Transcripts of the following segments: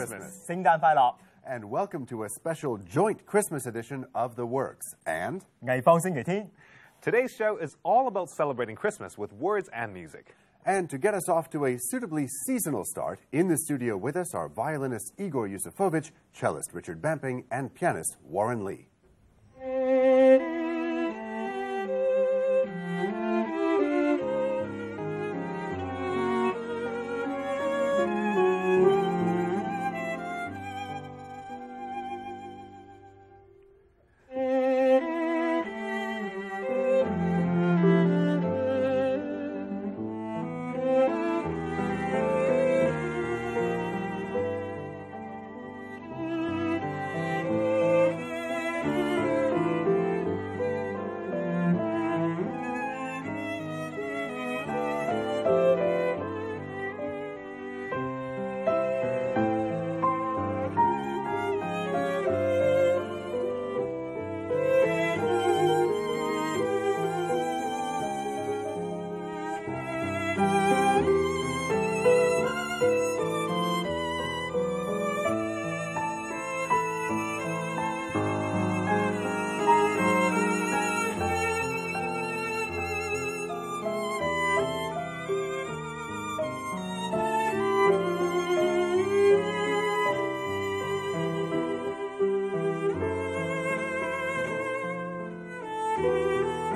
Christmas. Christmas. And welcome to a special joint Christmas edition of The Works and... Today's show is all about celebrating Christmas with words and music. And to get us off to a suitably seasonal start, in the studio with us are violinist Igor Yuzefovich, cellist Richard Bamping, and pianist Warren Lee. Música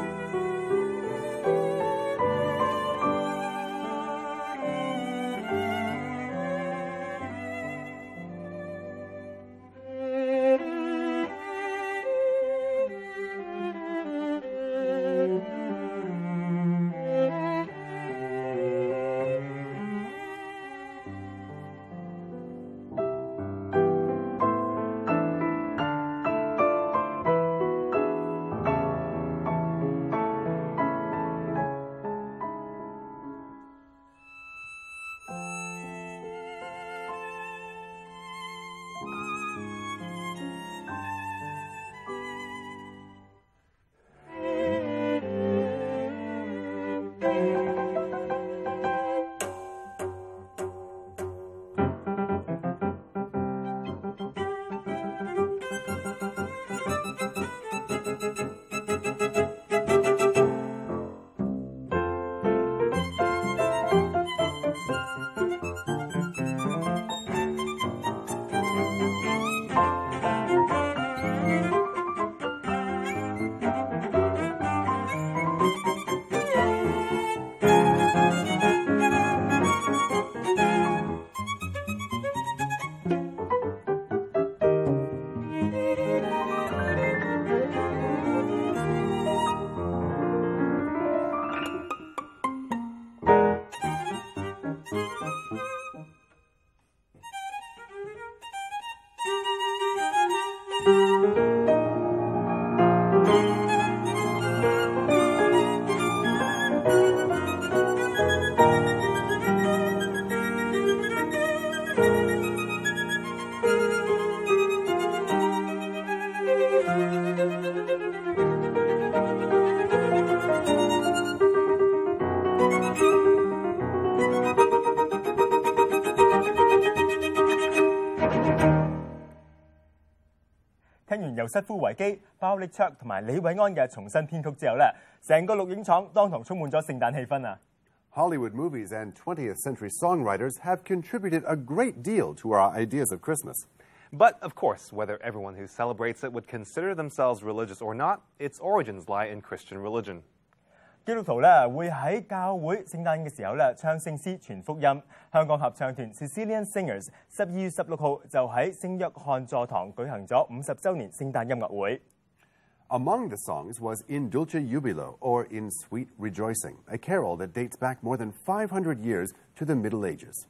听完由瑟夫维基、鲍力卓同埋李伟安嘅重新编曲之后咧，成个录影厂当堂充满咗圣诞气氛啊！ Hollywood movies and 20th century songwriters have contributed a great deal to our ideas of Christmas. But of course, whether everyone who celebrates it would consider themselves religious or not, its origins lie in Christian religion. Among Cecilian Singers the songs was In Dulce Jubilo or In Sweet Rejoicing, a carol that dates back more than 500 years to the Middle Ages.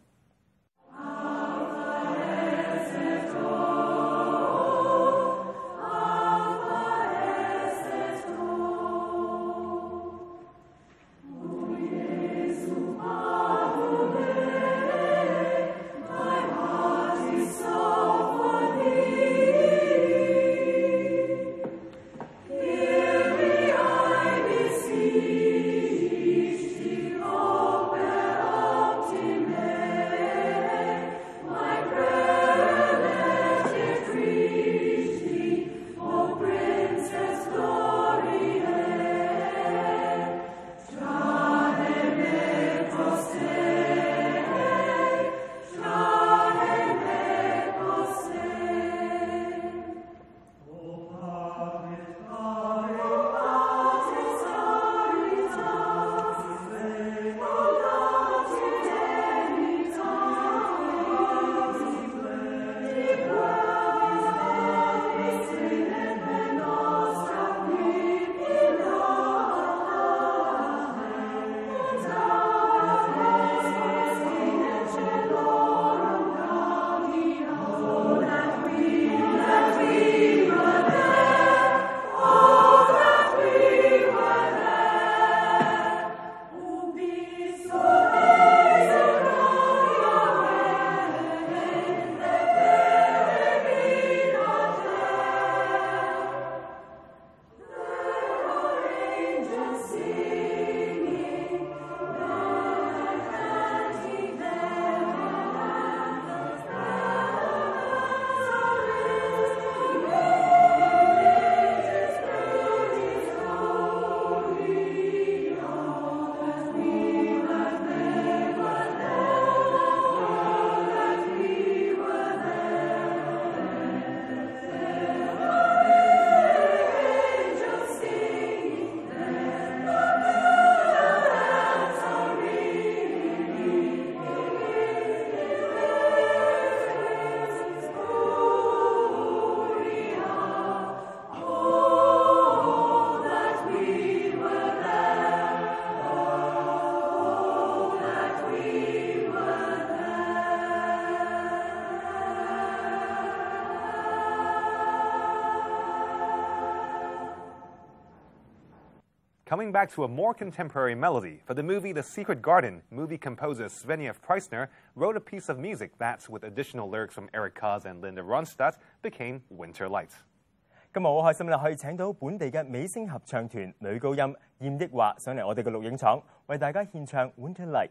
coming back to a more contemporary melody for the movie The Secret Garden, movie composer Zbigniew Preisner wrote a piece of music that, with additional lyrics from Eric Kaz and Linda Ronstadt, became Winter Lights. 今日好開心啦，可以請到本地嘅美聲合唱團女高音嚴憶華上嚟我哋嘅錄影廠，為大家獻唱《Winter Light》。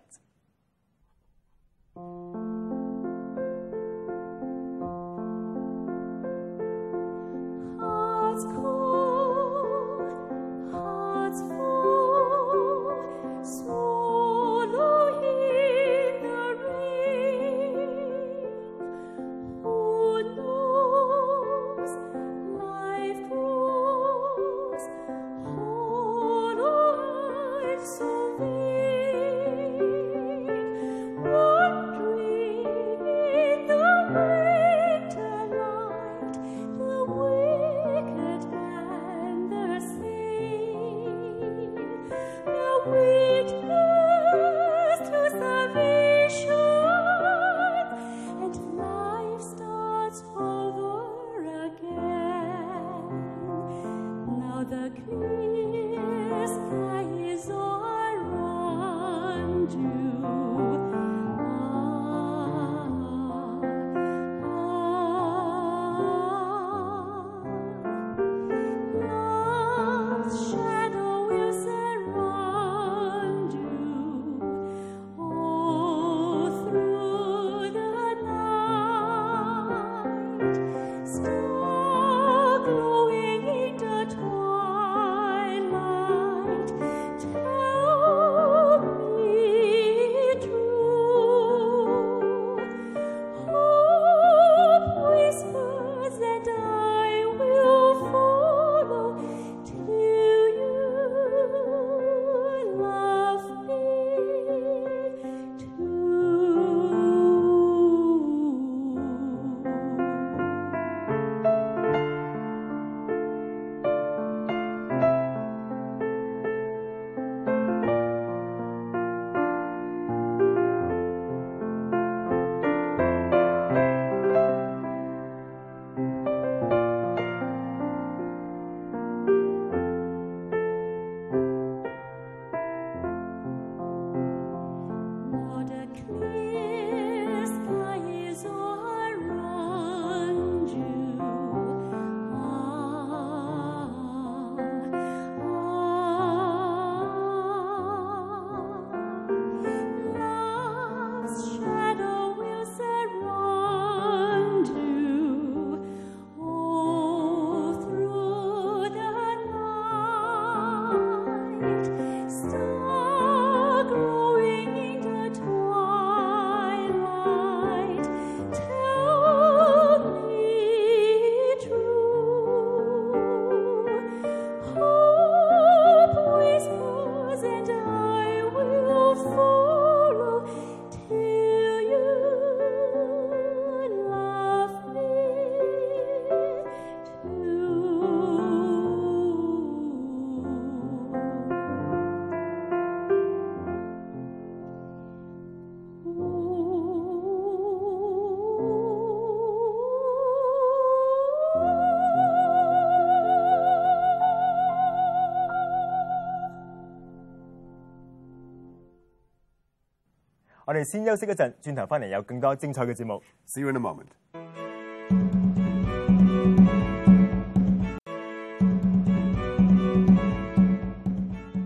哋先休息一阵，转头翻嚟有更多精彩嘅节目。 See you in a moment.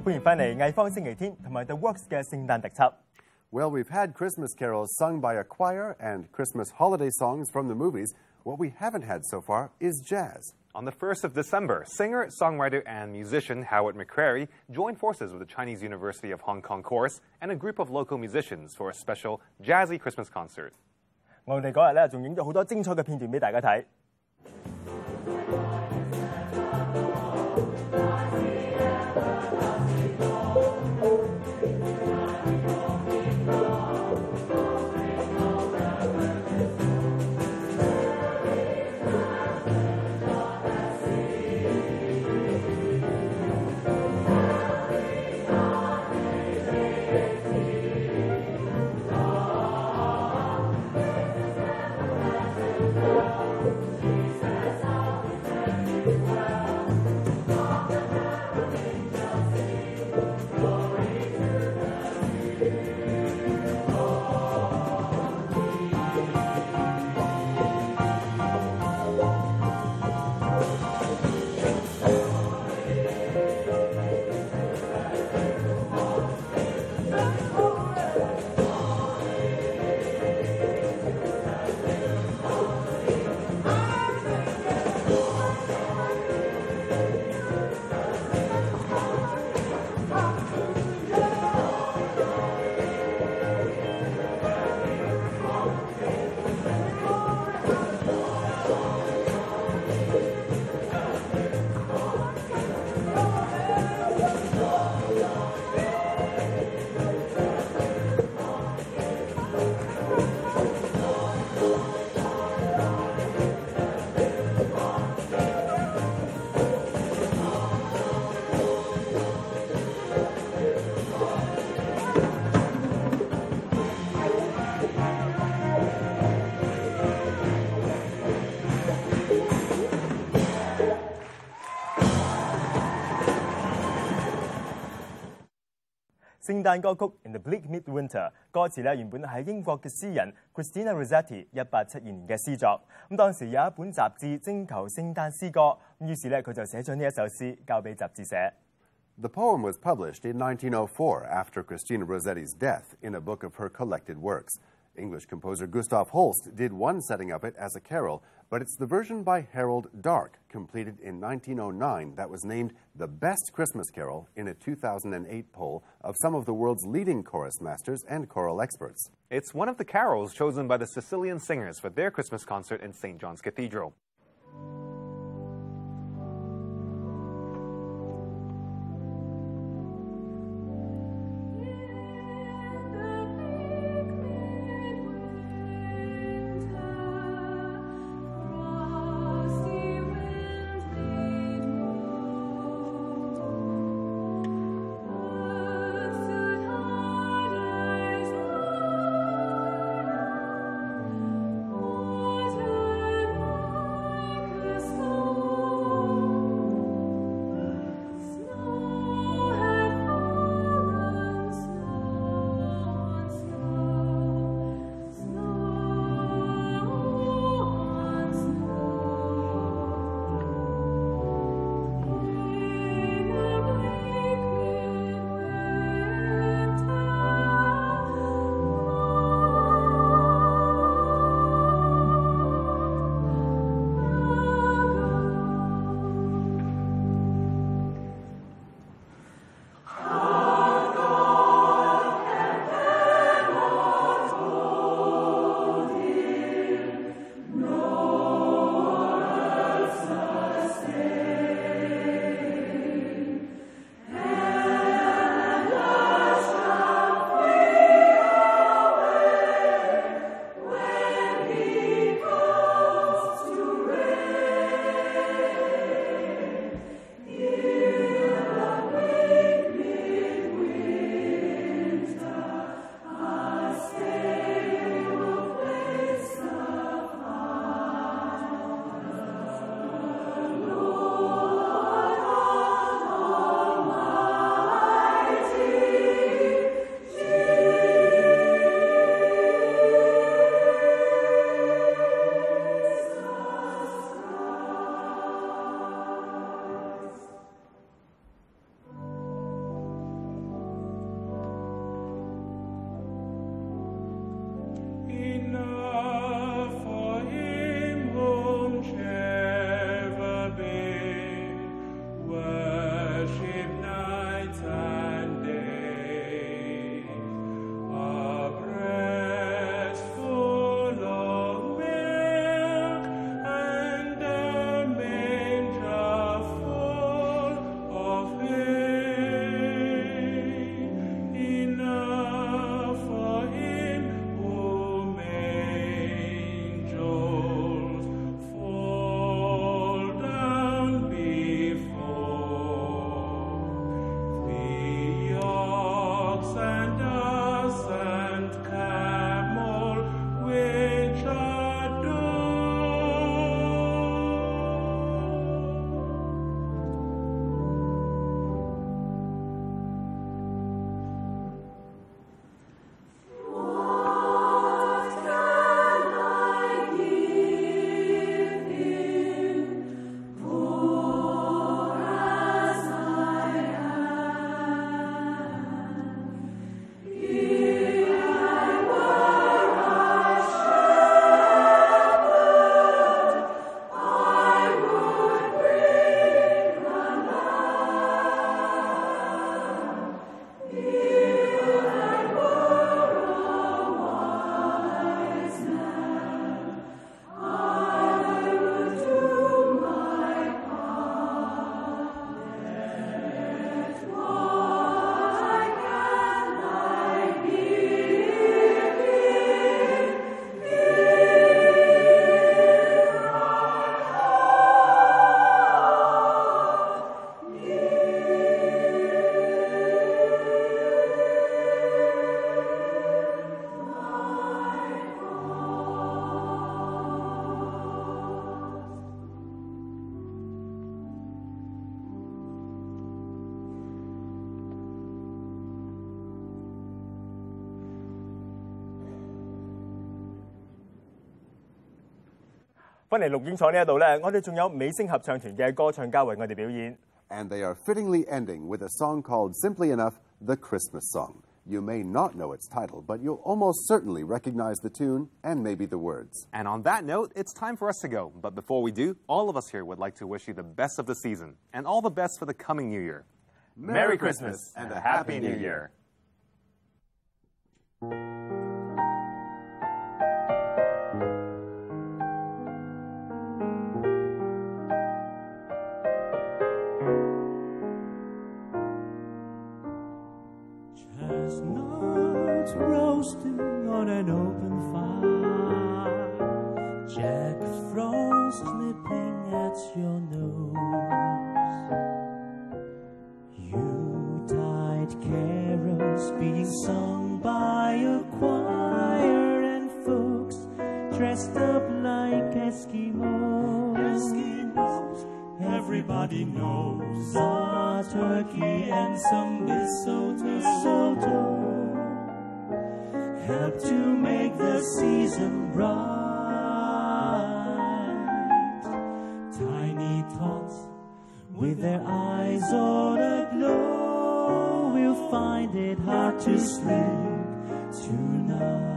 欢迎翻嚟艺方星期天同埋 The Works 嘅圣诞特辑。 Well, we've had Christmas carols sung by a choir and Christmas holiday songs from the movies. What we haven't had so far is jazz. On the 1st of December, singer, songwriter, and musician Howard McCrary joined forces with the Chinese University of Hong Kong Chorus and a group of local musicians for a special jazzy Christmas concert. 我哋嗰日咧仲影咗好多精彩嘅片段俾大家睇。 诞歌曲《In the Bleak Midwinter》，歌词咧原本系英国嘅诗人 Christina Rossetti 一八七二年嘅诗作。咁当时有一本杂志征求圣诞诗歌，咁于是咧佢就写咗呢一首诗交俾杂志写。 The poem was published in 1904 after Christina Rossetti's death in a book of her collected works. English composer Gustav Holst did one setting of it as a carol, but it's the version by Harold Darke, completed in 1909, that was named the best Christmas carol in a 2008 poll of some of the world's leading chorus masters and choral experts. It's one of the carols chosen by the Cecilian singers for their Christmas concert in St. John's Cathedral. 翻嚟录影厂呢一度咧，我哋仲有美声合唱团嘅歌唱家为我哋表演。 And they are fittingly ending with a song called Simply Enough, the Christmas Song. You may not know its title, but you'll almost certainly recognize the tune and maybe the words. And on that note, it's time for us to go. But before we do, all of us here would like to wish you the best of the season and all the best for the coming new year. Merry Christmas and a Happy New Year. Chestnuts Dressed up like Eskimos. Eskimos. Everybody knows a turkey and some mistletoe help to make the season bright. Tiny tots with their eyes all aglow will find it hard to sleep tonight.